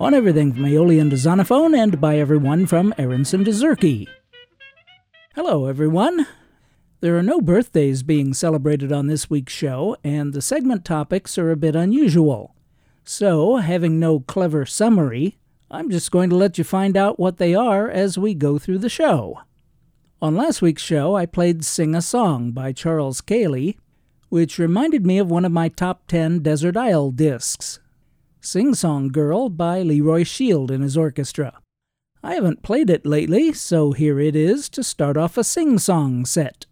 on everything from Aeolian to Zonophone and by everyone from Aaronson to Zurke. Hello, everyone. There are no birthdays being celebrated on this week's show, and the segment topics are a bit unusual. So, having no clever summary, I'm just going to let you find out what they are as we go through the show. On last week's show, I played Sing a Song by Charles Kaley, which reminded me of one of my top 10 Desert Isle discs. Sing Song Girl by Leroy Shield and his orchestra. I haven't played it lately, so here it is to start off a sing song set.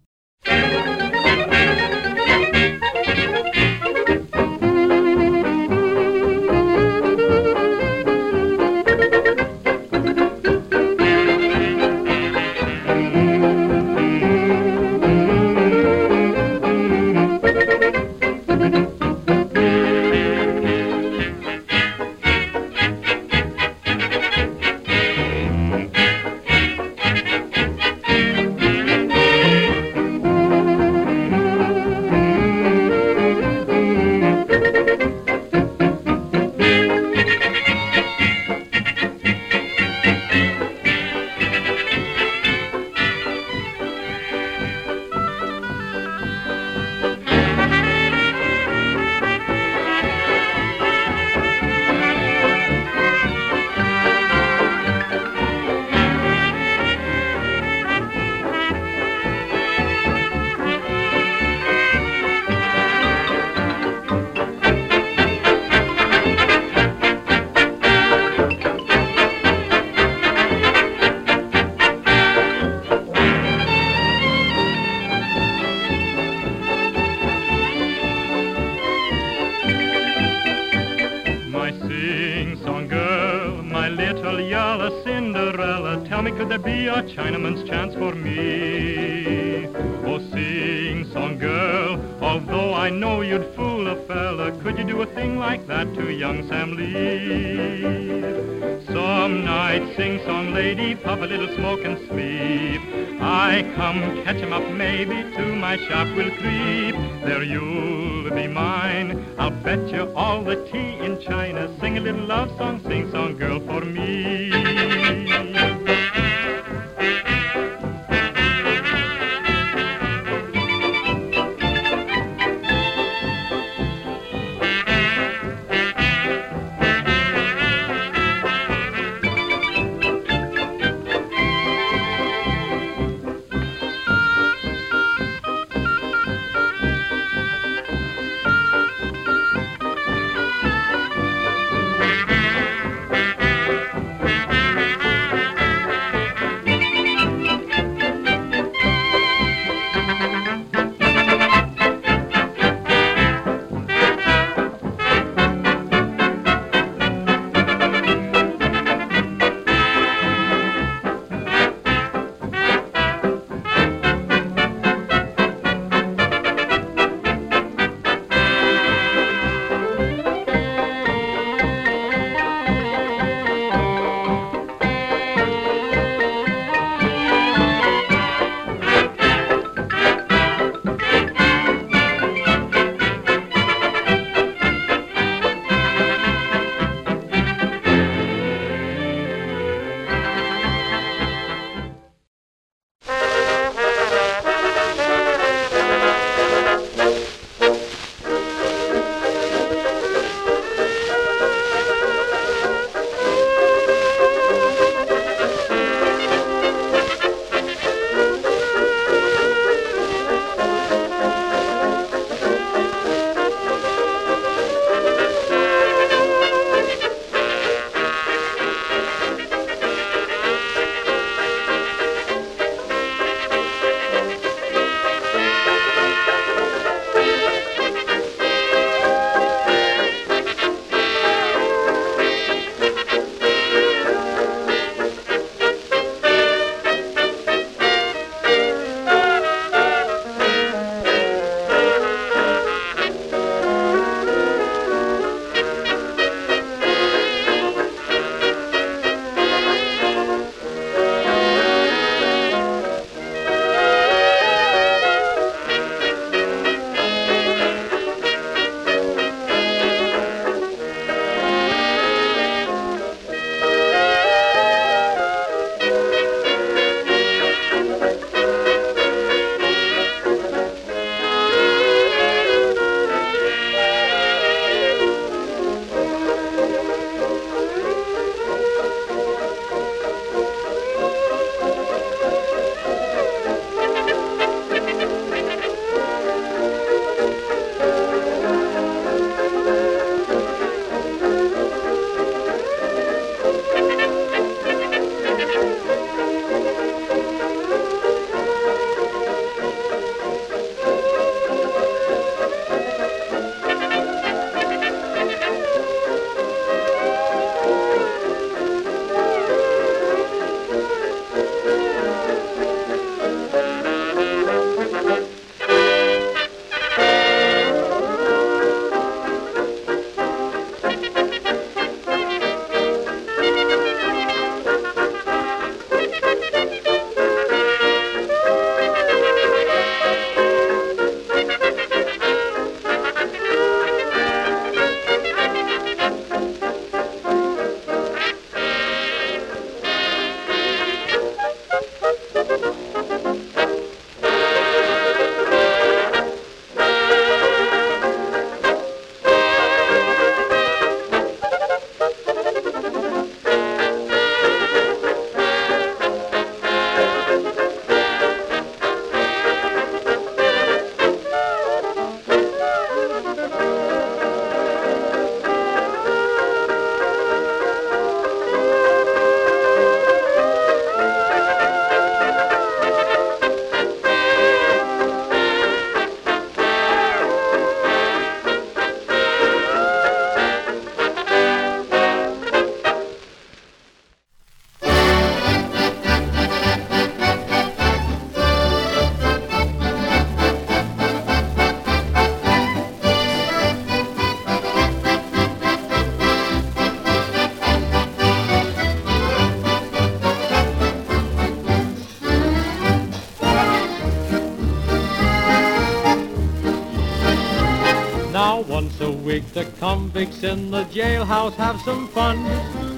Week the convicts in the jailhouse have some fun.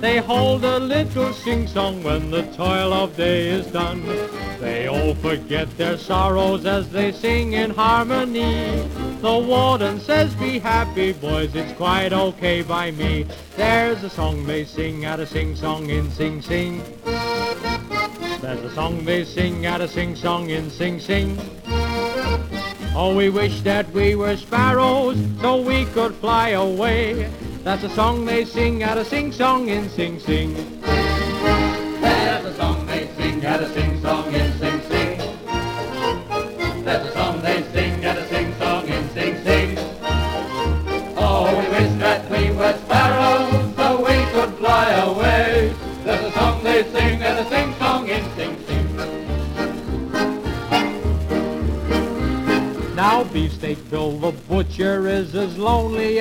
They hold a little sing-song when the toil of day is done. They all forget their sorrows as they sing in harmony. The warden says, be happy, boys, it's quite okay by me. There's a song they sing at a sing-song in Sing Sing. There's a song they sing at a sing-song in Sing Sing. Oh, we wish that we were sparrows so we could fly away. That's a song they sing at a sing-song in Sing Sing.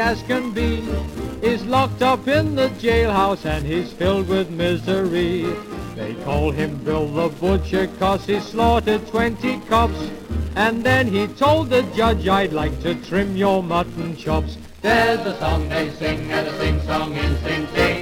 As can be. He's locked up in the jailhouse and he's filled with misery. They call him Bill the butcher cause he slaughtered 20 cops. And then he told the judge, I'd like to trim your mutton chops. There's a song they sing at a sing-song in Sing Sing.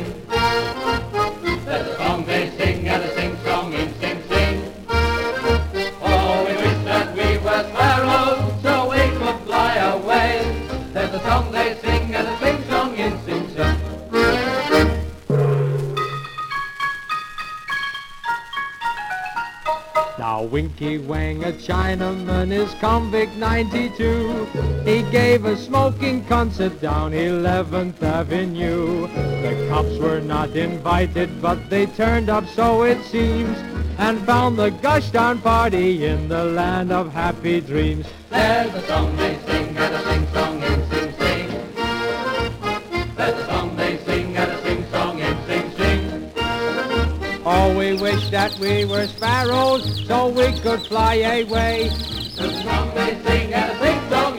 Winky Wang, a Chinaman, is convict 92. He gave a smoking concert down 11th Avenue. The cops were not invited, but they turned up so it seems, and found the gush down party in the land of happy dreams. There's a song wish that we were sparrows so we could fly away. A song they sing at a sing-song in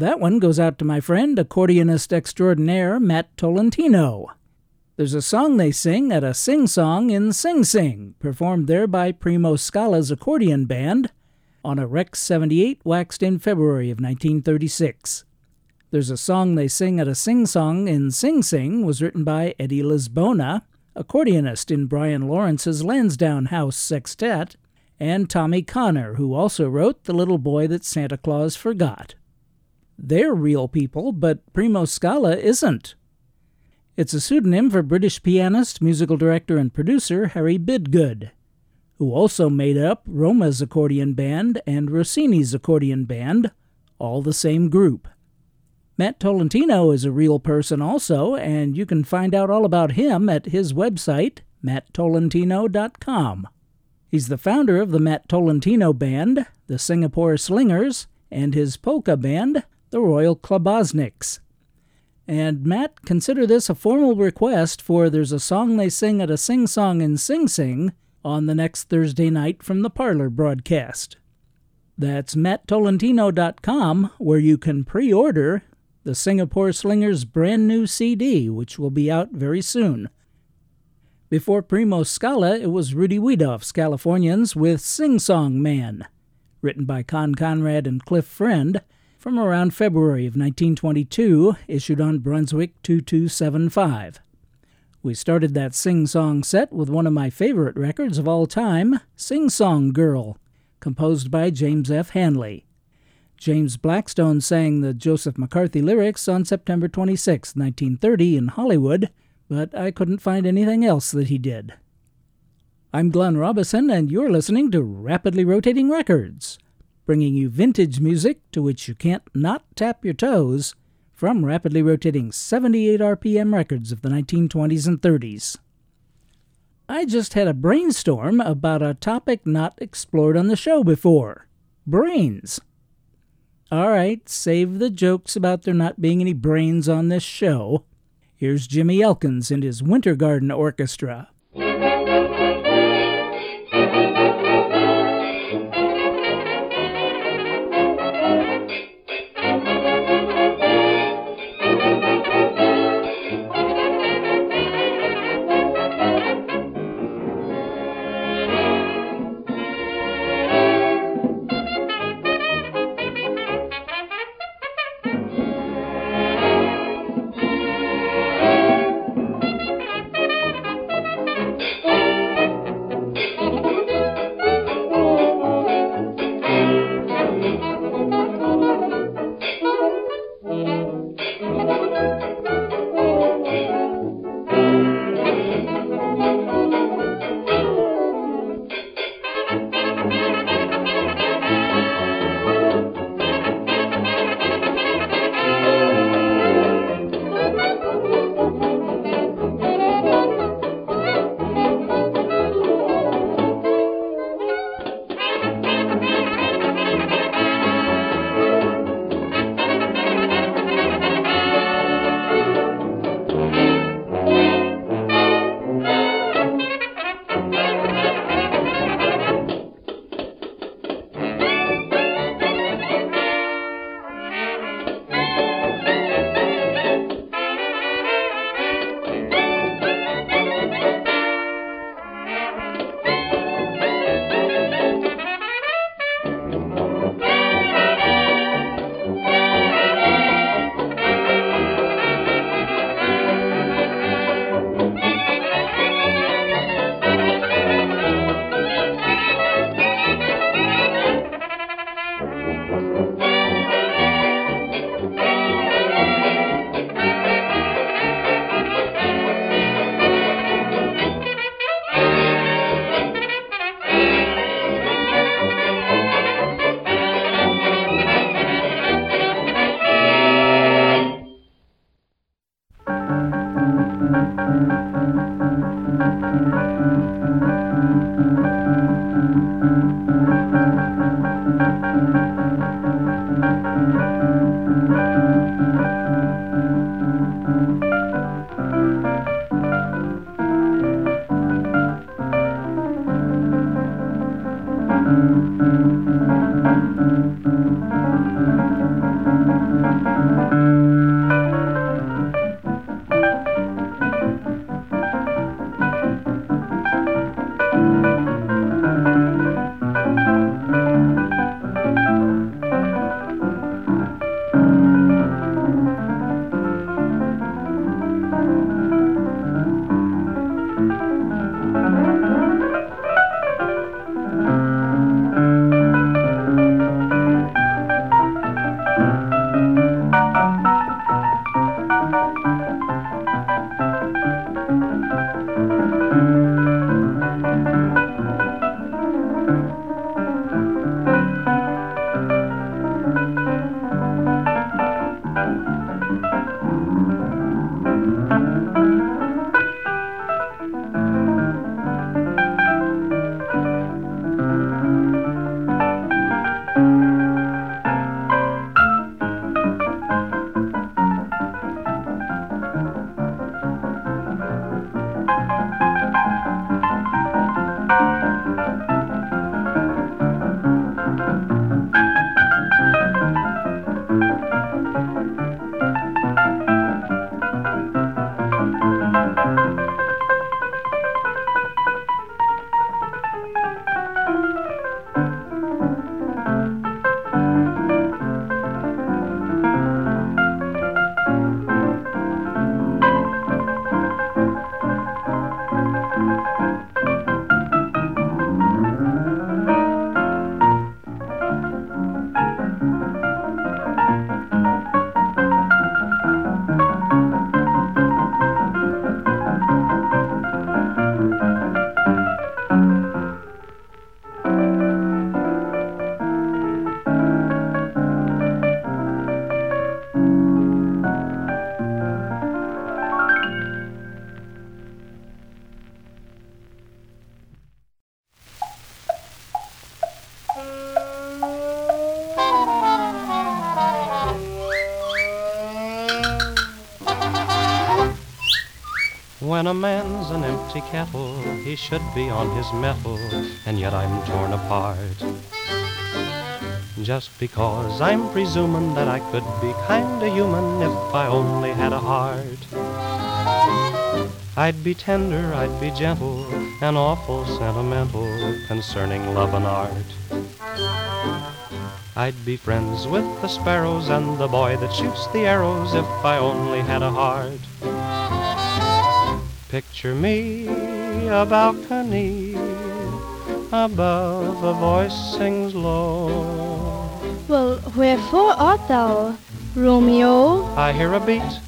That one goes out to my friend, accordionist extraordinaire Matt Tolentino. There's a song they sing at a sing song in Sing Sing, performed there by Primo Scala's accordion band on a Rex 78 waxed in February of 1936. There's a song they sing at a sing song in Sing Sing was written by Eddie Lisbona, accordionist in Brian Lawrence's Lansdowne House Sextet, and Tommy Connor, who also wrote The Little Boy That Santa Claus Forgot. They're real people, but Primo Scala isn't. It's a pseudonym for British pianist, musical director, and producer Harry Bidgood, who also made up Roma's accordion band and Rossini's accordion band, all the same group. Matt Tolentino is a real person also, and you can find out all about him at his website, matttolentino.com. He's the founder of the Matt Tolentino Band, the Singapore Slingers, and his polka band, the Royal Klobosniks. And Matt, consider this a formal request for There's a Song They Sing at a Sing Song in Sing Sing on the next Thursday night from the Parlor broadcast. That's matttolentino.com, where you can pre order the Singapore Slingers' brand new CD, which will be out very soon. Before Primo Scala, it was Rudy Wiedoeft's Californians with Sing Song Man, written by Con Conrad and Cliff Friend, from around February of 1922, issued on Brunswick 2275. We started that sing song set with one of my favorite records of all time, Sing Song Girl, composed by James F. Hanley. James Blackstone sang the Joseph McCarthy lyrics on September 26, 1930, in Hollywood, but I couldn't find anything else that he did. I'm Glenn Robison, and you're listening to Rapidly Rotating Records bringing you vintage music to which you can't not tap your toes from rapidly rotating 78 RPM records of the 1920s and 30s. I just had a brainstorm about a topic not explored on the show before brains. All right, save the jokes about there not being any brains on this show. Here's Jimmy Elkins and his Winter Garden Orchestra. Kettle, he should be on his mettle, and yet I'm torn apart. Just because I'm presuming that I could be kinda human if I only had a heart. I'd be tender, I'd be gentle, and awful sentimental concerning love and art. I'd be friends with the sparrows and the boy that shoots the arrows if I only had a heart. Picture me a balcony above, a voice sings low. Well, wherefore art thou, Romeo? I hear a beat.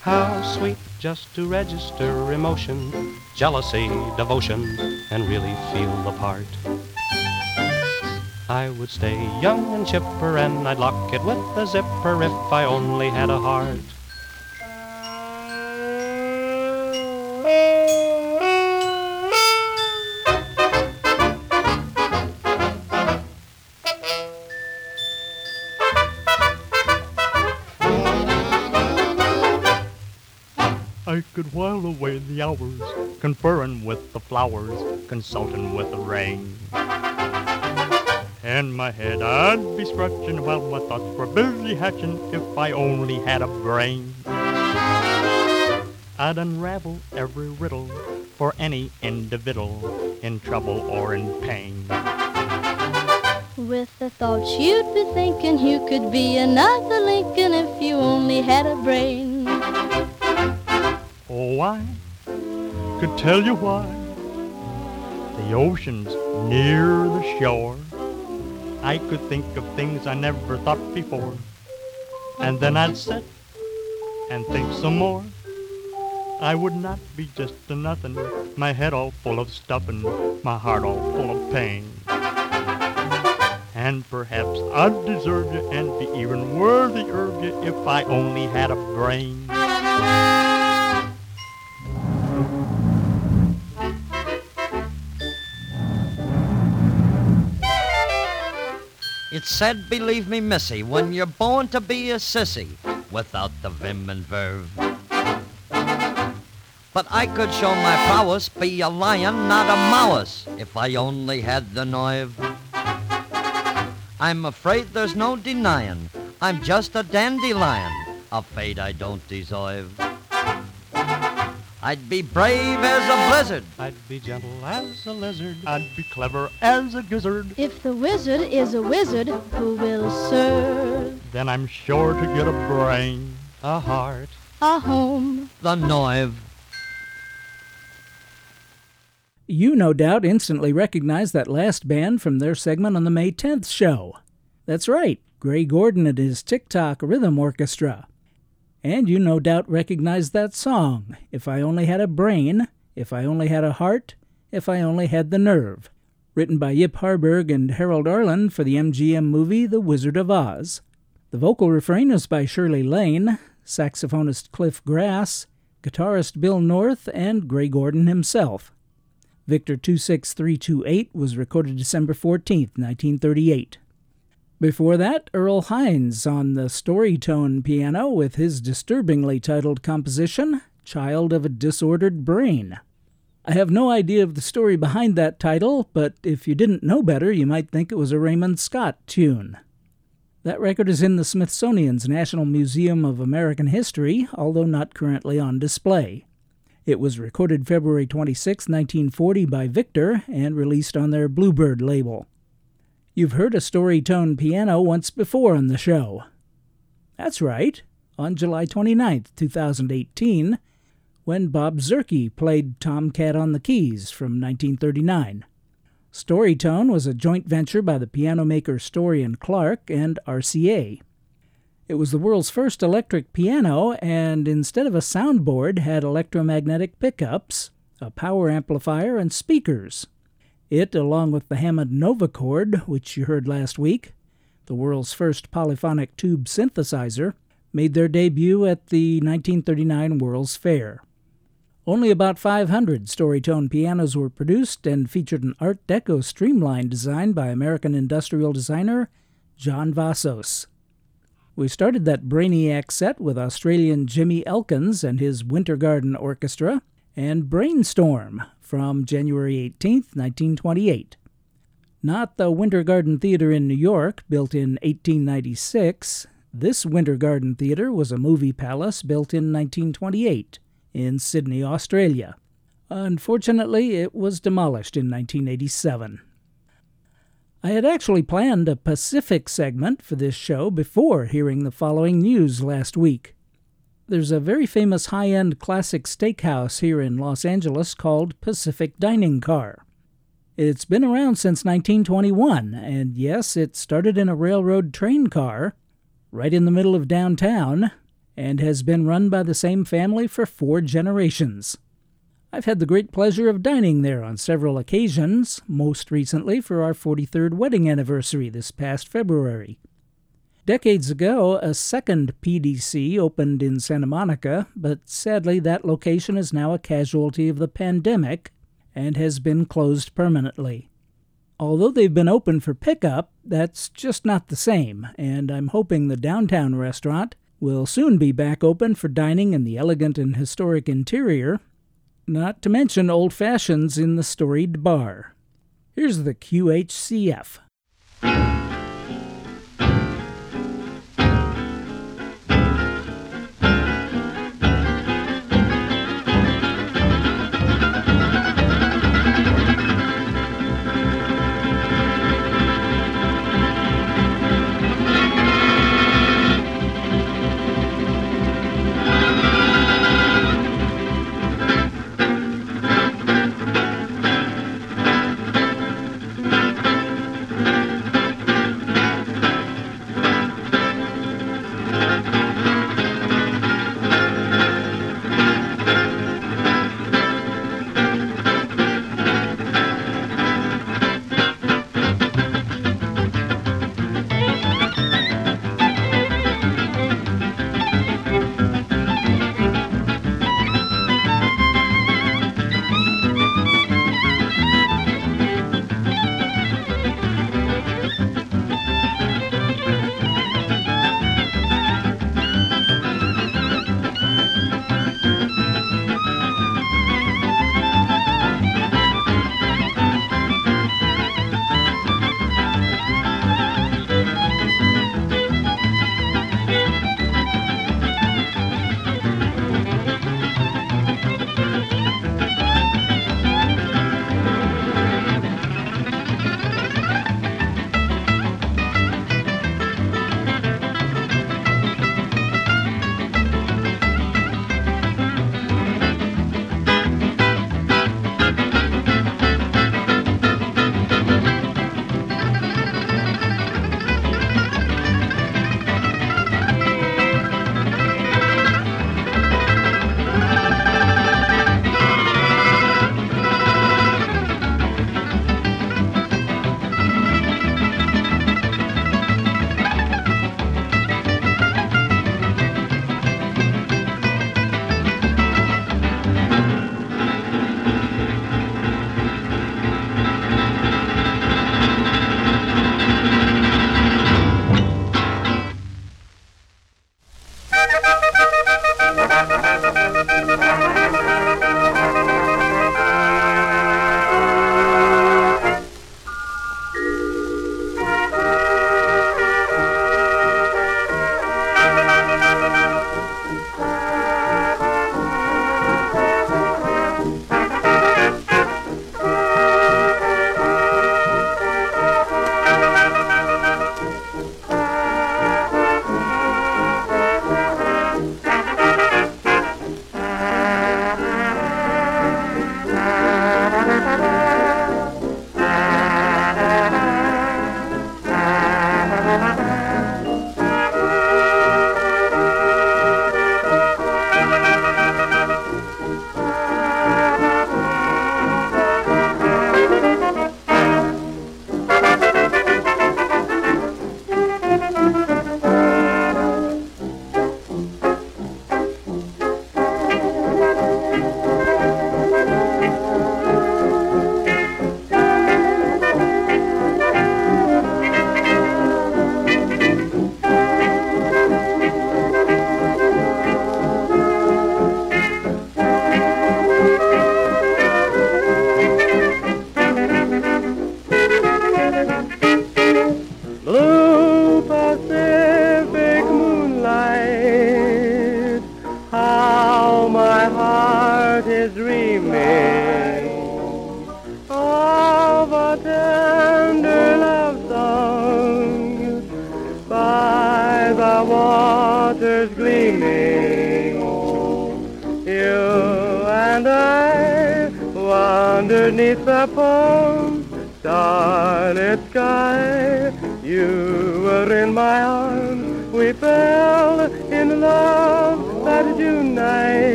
How sweet just to register emotion, jealousy, devotion, and really feel the part. I would stay young and chipper and I'd lock it with a zipper if I only had a heart. I could while away the hours, conferring with the flowers, consulting with the rain. In my head I'd be scratching while my thoughts were busy hatching if I only had a brain. I'd unravel every riddle for any individual in trouble or in pain. With the thoughts you'd be thinking you could be another Lincoln if you only had a brain. Oh, I could tell you why. The ocean's near the shore. I could think of things I never thought before. And then I'd sit and think some more. I would not be just a nothing, my head all full of stuffing, my heart all full of pain. And perhaps I'd deserve you and be even worthier of you if I only had a brain. It's said, believe me, missy, when you're born to be a sissy without the vim and verve. But I could show my prowess, be a lion, not a mouse, if I only had the nerve. I'm afraid there's no denying, I'm just a dandelion, a fate I don't deserve. I'd be brave as a blizzard. I'd be gentle as a lizard. I'd be clever as a gizzard. If the wizard is a wizard, who will serve Then I'm sure to get a brain, a heart. a home? The nerve. You no doubt instantly recognized that last band from their segment on the May 10th show. That's right, Gray Gordon and his Tic-Toc Rhythm Orchestra. And you no doubt recognize that song, If I Only Had a Brain, If I Only Had a Heart, If I Only Had the Nerve, written by Yip Harburg and Harold Arlen for the MGM movie The Wizard of Oz. The vocal refrain is by Shirley Lane, saxophonist Cliff Grass, guitarist Bill North, and Gray Gordon himself. Victor 26328 was recorded December 14, 1938. Before that, Earl Hines on the Storytone piano with his disturbingly titled composition, Child of a Disordered Brain. I have no idea of the story behind that title, but if you didn't know better, you might think it was a Raymond Scott tune. That record is in the Smithsonian's National Museum of American History, although not currently on display. It was recorded February 26, 1940 by Victor and released on their Bluebird label. You've heard a Storytone piano once before on the show. That's right, on July 29, 2018, when Bob Zurke played Tomcat on the Keys from 1939. Storytone was a joint venture by the piano maker Story and Clark and RCA. It was the world's first electric piano, and instead of a soundboard, had electromagnetic pickups, a power amplifier, and speakers. It, along with the Hammond Novachord, which you heard last week, the world's first polyphonic tube synthesizer, made their debut at the 1939 World's Fair. Only about 500 Storytone pianos were produced and featured an Art Deco streamline design by American industrial designer John Vassos. We started that Brainiac set with Australian Jimmy Elkins and his Winter Garden Orchestra and Brainstorm from January 18, 1928. Not the Winter Garden Theater in New York, built in 1896. This Winter Garden Theater was a movie palace built in 1928 in Sydney, Australia. Unfortunately, it was demolished in 1987. I had actually planned a Pacific segment for this show before hearing the following news last week. There's a very famous high end classic steakhouse here in Los Angeles called Pacific Dining Car. It's been around since 1921, and yes, it started in a railroad train car right in the middle of downtown and has been run by the same family for four generations. I've had the great pleasure of dining there on several occasions, most recently for our 43rd wedding anniversary this past February. Decades ago, a second PDC opened in Santa Monica, but sadly that location is now a casualty of the pandemic and has been closed permanently. Although they've been open for pickup, that's just not the same, and I'm hoping the downtown restaurant will soon be back open for dining in the elegant and historic interior, not to mention old fashions in the storied bar. Here's the QHCF.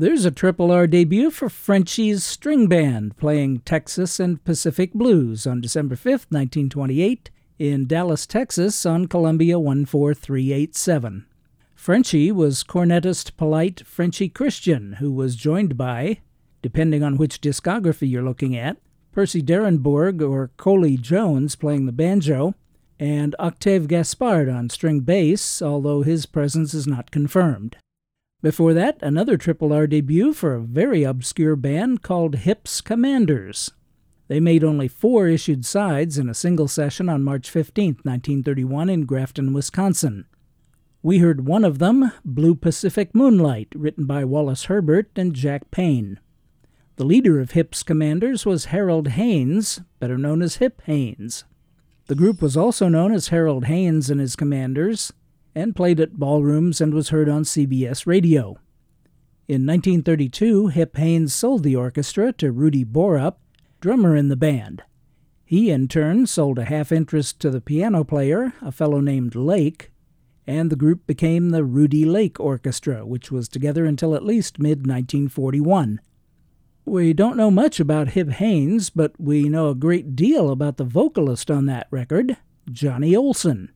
There's a Triple R debut for Frenchy's String Band playing Texas and Pacific Blues on December 5th, 1928, in Dallas, Texas on Columbia 14387. Frenchy was cornetist polite Frenchy Christian, who was joined by, depending on which discography you're looking at, Percy Darensbourg or Coley Jones playing the banjo, and Octave Gaspard on string bass, although his presence is not confirmed. Before that, another Triple R debut for a very obscure band called Hips Commanders. They made only four issued sides in a single session on March 15, 1931, in Grafton, Wisconsin. We heard one of them, Blue Pacific Moonlight, written by Wallace Herbert and Jack Payne. The leader of Hip's commanders was Harold Haynes, better known as Hip Haynes. The group was also known as Harold Haynes and his commanders, and played at ballrooms and was heard on CBS radio. In 1932, Hip Haynes sold the orchestra to Rudy Borup, drummer in the band. He, in turn, sold a half interest to the piano player, a fellow named Lake, and the group became the Rudy Lake Orchestra, which was together until at least mid 1941. We don't know much about Hip Haynes, but we know a great deal about the vocalist on that record, Johnny Olson.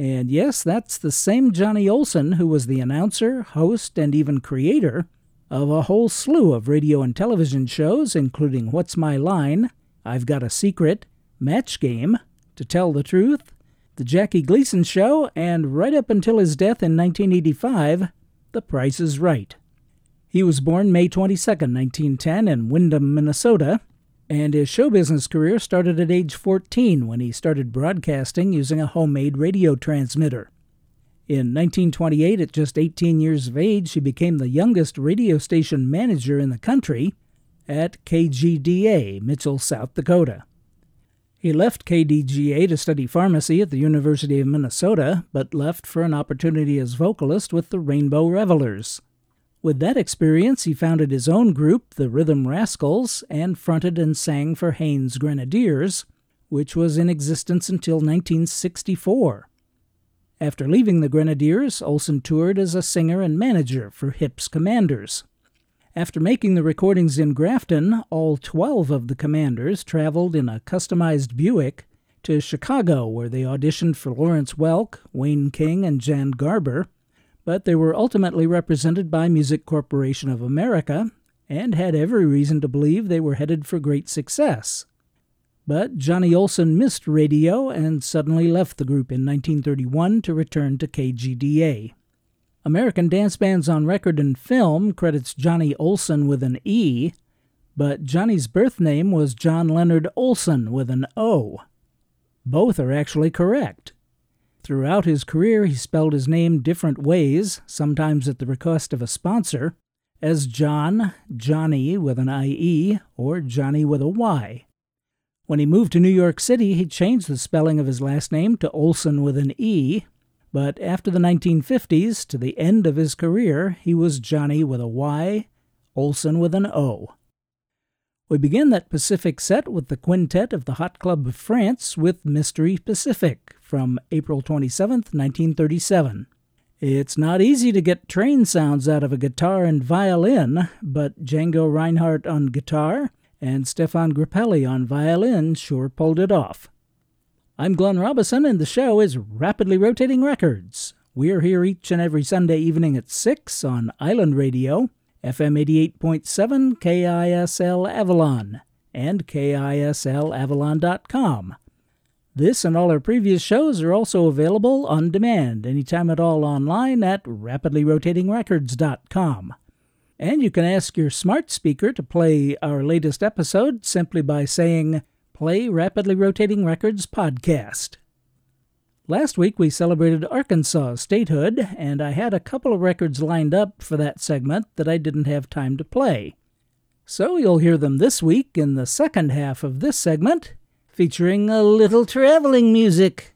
And yes, that's the same Johnny Olson who was the announcer, host, and even creator of a whole slew of radio and television shows, including What's My Line, I've Got a Secret, Match Game, To Tell the Truth, The Jackie Gleason Show, and right up until his death in 1985, The Price is Right. He was born May 22, 1910, in Windom, Minnesota, and his show business career started at age 14 when he started broadcasting using a homemade radio transmitter. In 1928, at just 18 years of age, he became the youngest radio station manager in the country at KGDA, Mitchell, South Dakota. He left KDGA to study pharmacy at the University of Minnesota, but left for an opportunity as vocalist with the Rainbow Revelers. With that experience, he founded his own group, the Rhythm Rascals, and fronted and sang for Haynes Grenadiers, which was in existence until 1964. After leaving the Grenadiers, Olson toured as a singer and manager for Hips Commanders. After making the recordings in Grafton, all 12 of the Commanders traveled in a customized Buick to Chicago, where they auditioned for Lawrence Welk, Wayne King, and Jan Garber but they were ultimately represented by Music Corporation of America and had every reason to believe they were headed for great success. But Johnny Olson missed radio and suddenly left the group in 1931 to return to KGDA. American Dance Bands on Record and Film credits Johnny Olsen with an E, but Johnny's birth name was John Leonard Olson with an O. Both are actually correct. Throughout his career, he spelled his name different ways, sometimes at the request of a sponsor, as John, Johnnie with an IE, or Johnny with a Y. When he moved to New York City, he changed the spelling of his last name to Olsen with an E, but after the 1950s, to the end of his career, he was Johnny with a Y, Olson with an O. We begin that Pacific set with the quintet of the Hot Club of France with Mystery Pacific from April 27, 1937. It's not easy to get train sounds out of a guitar and violin, but Django Reinhardt on guitar and Stéphane Grappelli on violin sure pulled it off. I'm Glenn Robison, and the show is Rapidly Rotating Records. We're here each and every Sunday evening at 6 on Island Radio FM 88.7 KISL Avalon, and KISLAvalon.com. This and all our previous shows are also available on demand anytime at all online at rapidlyrotatingrecords.com. And you can ask your smart speaker to play our latest episode simply by saying, Play Rapidly Rotating Records Podcast. Last week we celebrated Arkansas statehood, and I had a couple of records lined up for that segment that I didn't have time to play. So you'll hear them this week in the second half of this segment, featuring a little traveling music.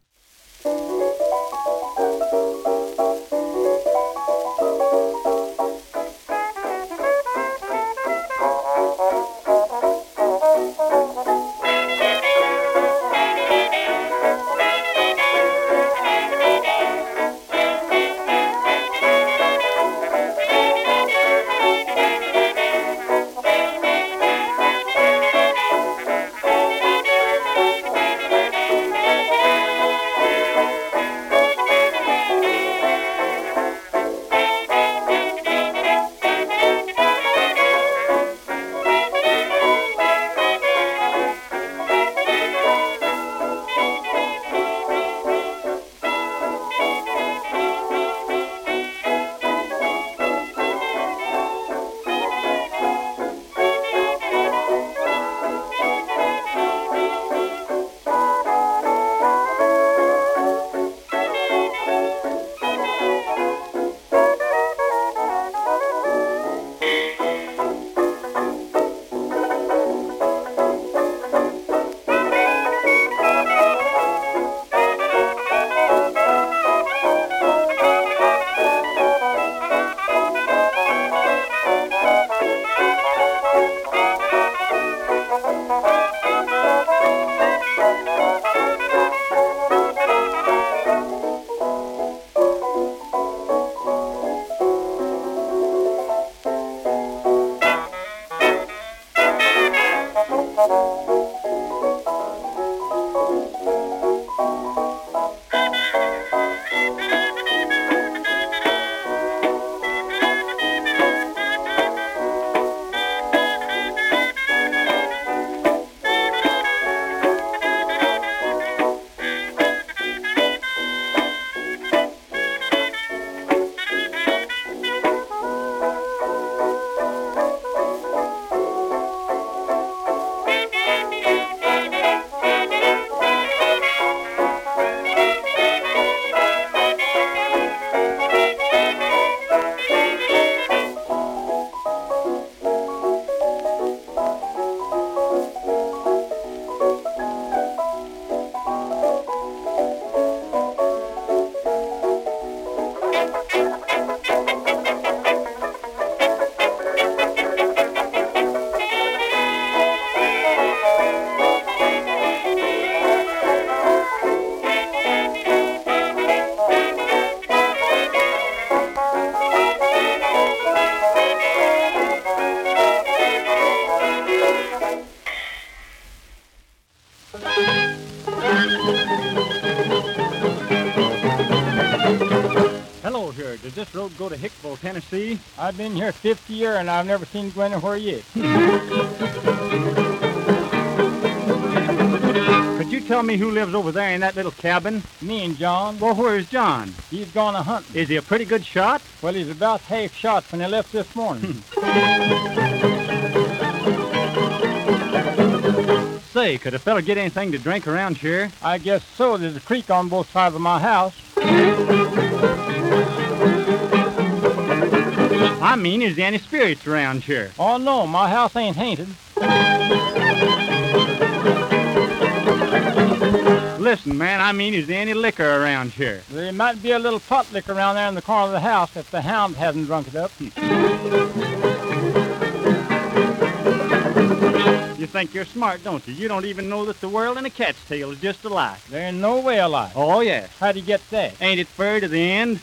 And I've never seen it go anywhere yet. Could you tell me who lives over there in that little cabin? Me and John. Well, where's John? He's gone a hunting. Is he a pretty good shot? Well, he's about half shot when he left this morning. Say, could a fella get anything to drink around here? I guess so. There's a creek on both sides of my house. I mean, is there any spirits around here? Oh, no, my house ain't haunted. Listen, man, I mean, is there any liquor around here? There might be a little pot liquor around there in the corner of the house if the hound hasn't drunk it up. You think you're smart, don't you? You don't even know that the world and a cat's tail is just alike. They're in no way alike. Oh, yes. How'd you get that? Ain't it fair to the end?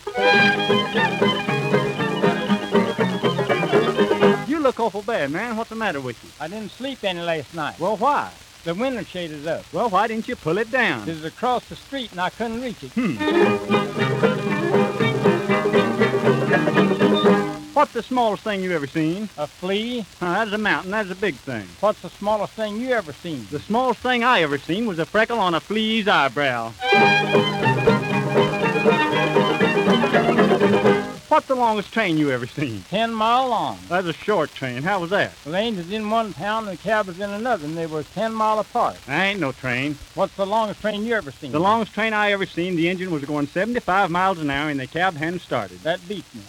Look awful bad, man. What's the matter with you? I didn't sleep any last night. Well, why? The window shade is up. Well, why didn't you pull it down? It was across the street and I couldn't reach it. Hmm. What's the smallest thing you ever seen? A flea? Huh, that's a mountain. That's a big thing. What's the smallest thing you ever seen? The smallest thing I ever seen was a freckle on a flea's eyebrow. What's the longest train you ever seen? Ten mile long. That's a short train. How was that? The lanes is in one town and the cab is in another, and they were ten mile apart. I ain't no train. What's the longest train you ever seen? The longest train I ever seen, the engine was going 75 miles an hour and the cab hadn't started. That beats me.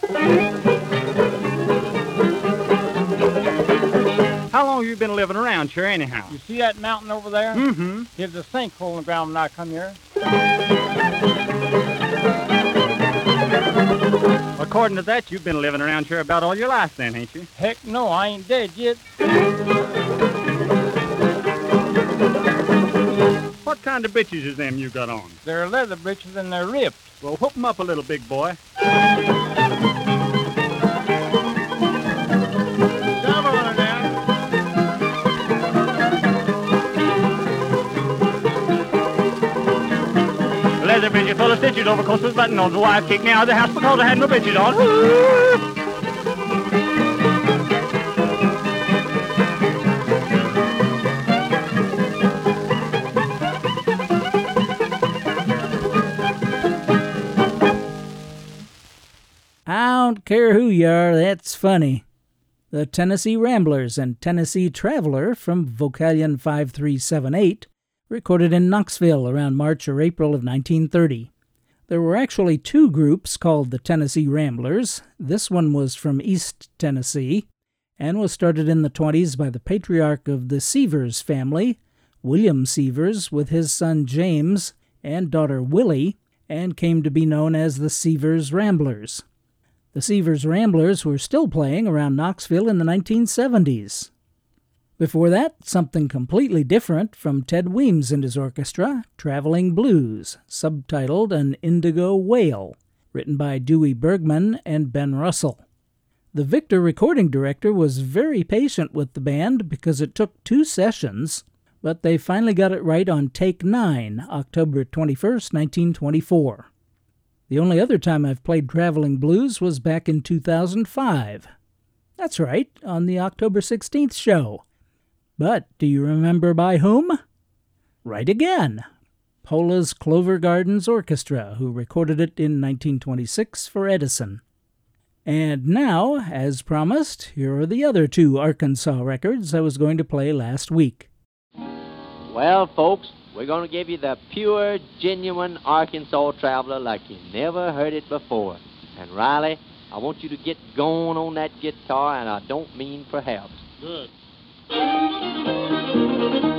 How long have you been living around here anyhow? You see that mountain over there? Mm-hmm. There's a sinkhole in the ground when I come here. According to that, you've been living around here about all your life then, ain't you? Heck no, I ain't dead yet. What kind of bitches is them you got on? They're leather breeches and they're ripped. Well, whoop 'em up a little, big boy. Breeches full of stitches, overcoats with button on. The wife kicked me out of the house because I had on. I don't care who you are, that's funny. The Tennessee Ramblers and Tennessee Traveler from Vocalion 5378, recorded in Knoxville around March or April of 1930. There were actually two groups called the Tennessee Ramblers. This one was from East Tennessee and was started in the 20s by the patriarch of the Sievers family, William Sievers, with his son James and daughter Willie, and came to be known as the Sievers Ramblers. The Sievers Ramblers were still playing around Knoxville in the 1970s. Before that, something completely different from Ted Weems and his orchestra, Traveling Blues, subtitled An Indigo Wail, written by Dewey Bergman and Ben Russell. The Victor recording director was very patient with the band because it took two sessions, but they finally got it right on take 9, October 21st, 1924. The only other time I've played Traveling Blues was back in 2005. That's right, on the October 16th show. But do you remember by whom? Right again. Pola's Clover Gardens Orchestra, who recorded it in 1926 for Edison. And now, as promised, here are the other two Arkansas records I was going to play last week. Well, folks, we're going to give you the pure, genuine Arkansas Traveler like you never heard it before. And Riley, I want you to get going on that guitar, and I don't mean perhaps. Good. すごい!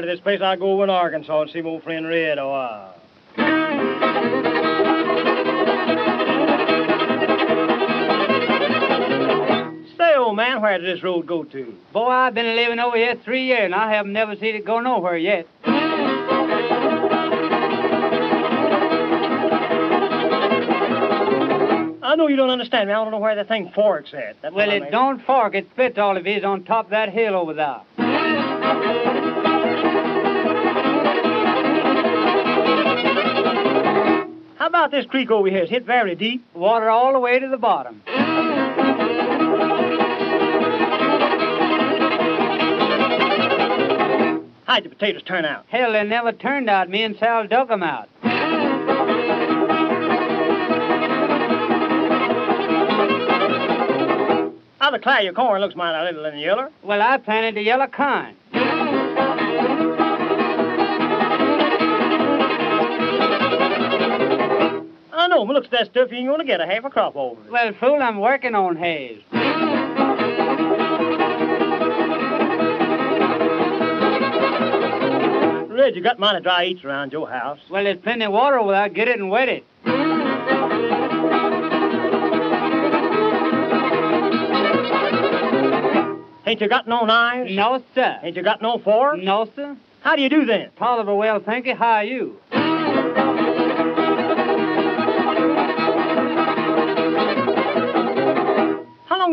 Believe I'll tired of this place. I'll go over to Arkansas and see my old friend Red a while. Say, old man, where does this road go to? Boy, I've been living over here three years, and I haven't never seen it go nowhere yet. I know you don't understand me. I don't know where that thing forks at. That's well, it don't fork. It splits all of his on top of that hill over there. How about this creek over here? It's hit very deep. Water all the way to the bottom. How'd the potatoes turn out? Hell, they never turned out. Me and Sal dug 'em out. How the cloud your corn looks mighty a little and yellow. Well, I planted the yellow kind. Know, but looks at that stuff, you ain't gonna get a half a crop over it. Well, fool, I'm working on haze. Red, you got mighty dry eats around your house. Well, there's plenty of water over there. Get it and wet it. Ain't you got no knives? No, sir. Ain't you got no forks? No, sir. How do you do then? Tolerable well, thank you. How are you?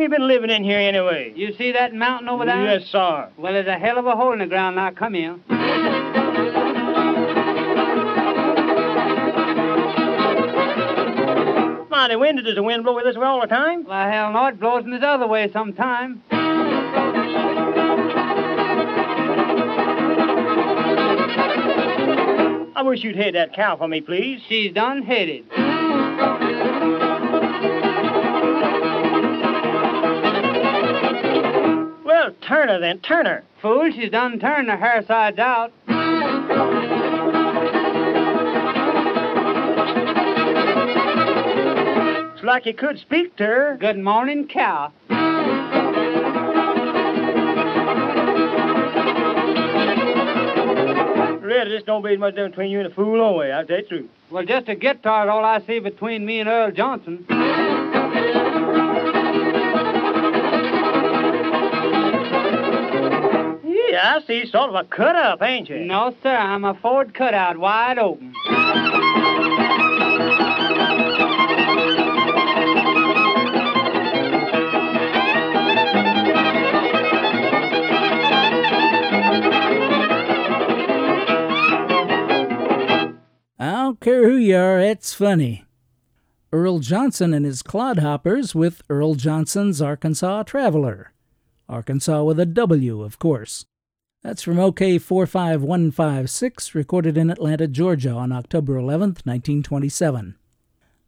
Long you been living in here anyway? You see that mountain over there? Yes, sir. Well, there's a hell of a hole in the ground now. Come here. Mighty windy. Does the wind blow this way all the time? Well, hell no, it blows in this other way sometime. I wish you'd head that cow for me, please. She's done headed. Well, turn her then, turn her. Fool, she's done turned her hair sides out. It's like you could speak to her. Good morning, cow. Red, this don't be much difference between you and a fool no way. I'll tell you the truth. Well, just a guitar's all I see between me and Earl Johnson. Yeah, I see. Sort of a cut up, ain't you? No, sir. I'm a Ford cutout, wide open. I don't care who you are, it's funny. Earl Johnson and his clodhoppers with Earl Johnson's Arkansaw Traveler. Arkansaw with a W, of course. That's from OKeh 45156, recorded in Atlanta, Georgia on October 11th, 1927.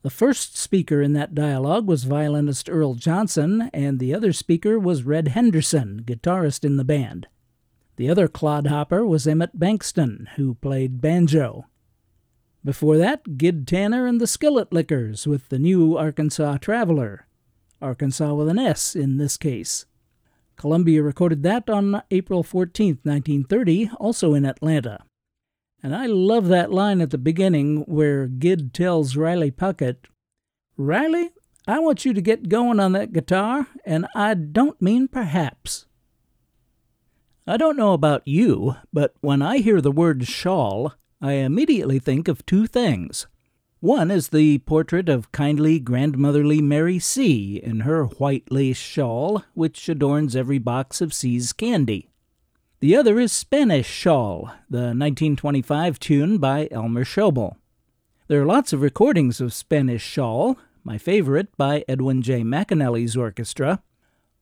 The first speaker in that dialogue was violinist Earl Johnson, and the other speaker was Red Henderson, guitarist in the band. The other clodhopper was Emmett Bankston, who played banjo. Before that, Gid Tanner and the Skillet Lickers with the new Arkansas Traveler. Arkansas with an S in this case. Columbia recorded that on April 14, 1930, also in Atlanta. And I love that line at the beginning where Gid tells Riley Puckett, Riley, I want you to get going on that guitar, and I don't mean perhaps. I don't know about you, but when I hear the word shawl, I immediately think of two things. One is the portrait of kindly grandmotherly Mary See in her white lace shawl, which adorns every box of See's candy. The other is Spanish Shawl, the 1925 tune by Elmer Schobel. There are lots of recordings of Spanish Shawl, my favorite by Edwin J. McEnelly's orchestra,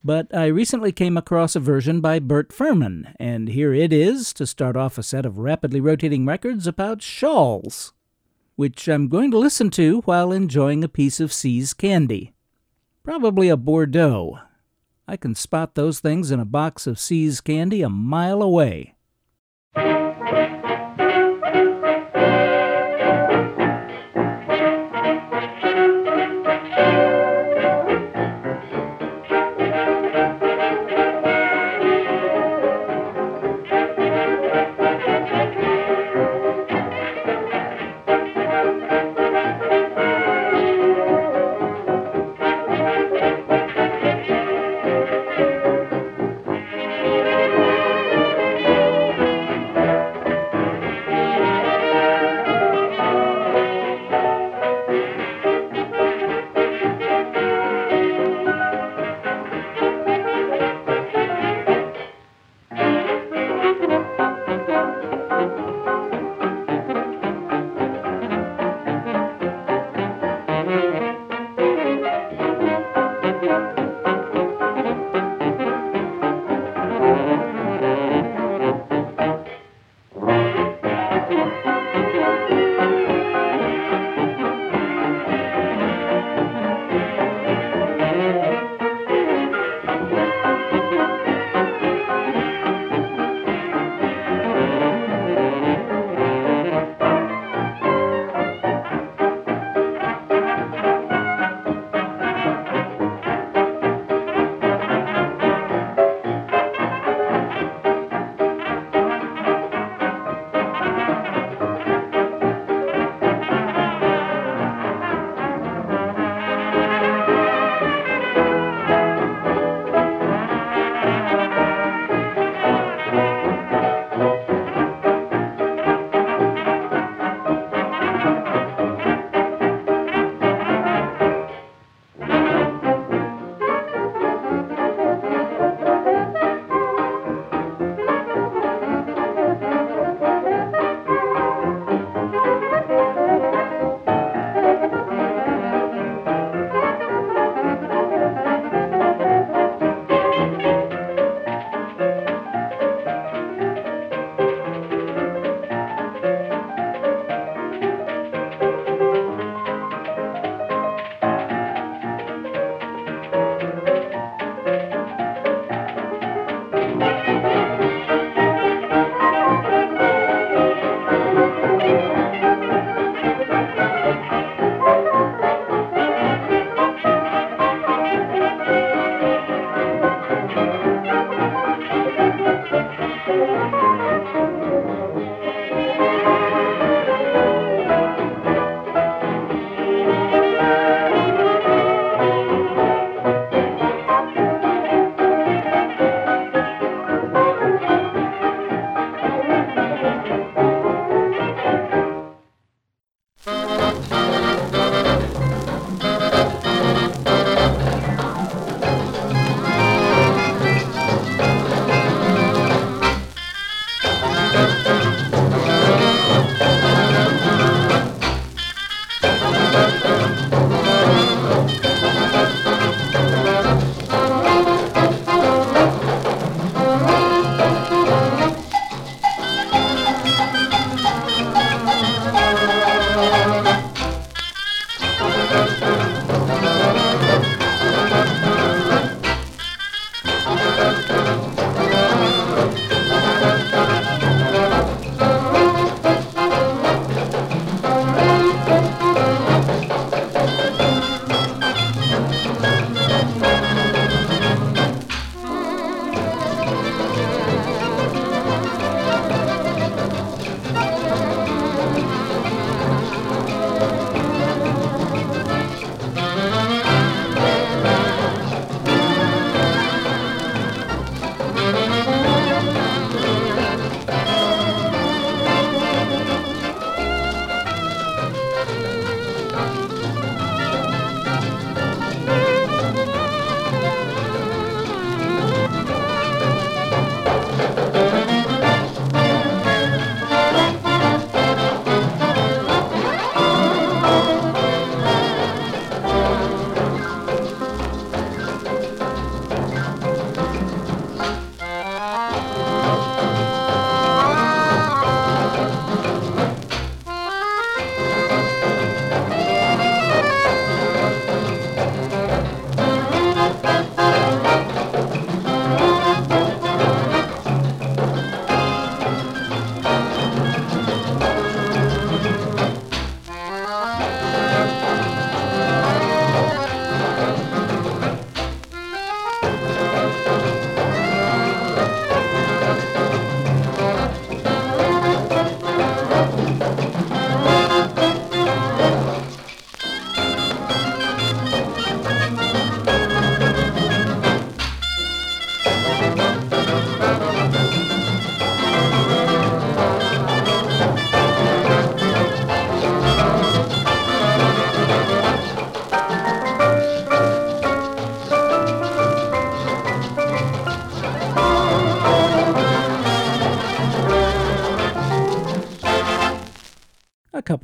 but I recently came across a version by Bert Firman, and here it is to start off a set of rapidly rotating records about shawls, which I'm going to listen to while enjoying a piece of See's candy. Probably a Bordeaux. I can spot those things in a box of See's candy a mile away.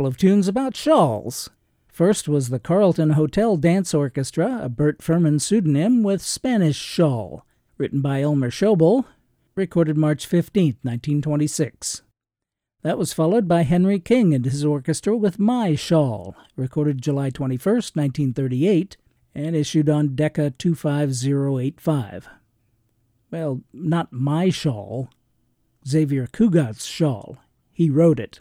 Of tunes about shawls. First was the Carlton Hotel Dance Orchestra, a Bert Firman pseudonym, with Spanish Shawl, written by Elmer Schobel, recorded March 15, 1926. That was followed by Henry King and his orchestra with My Shawl, recorded July 21, 1938, and issued on Decca 25085. Well, not My Shawl, Xavier Cugat's Shawl. He wrote it.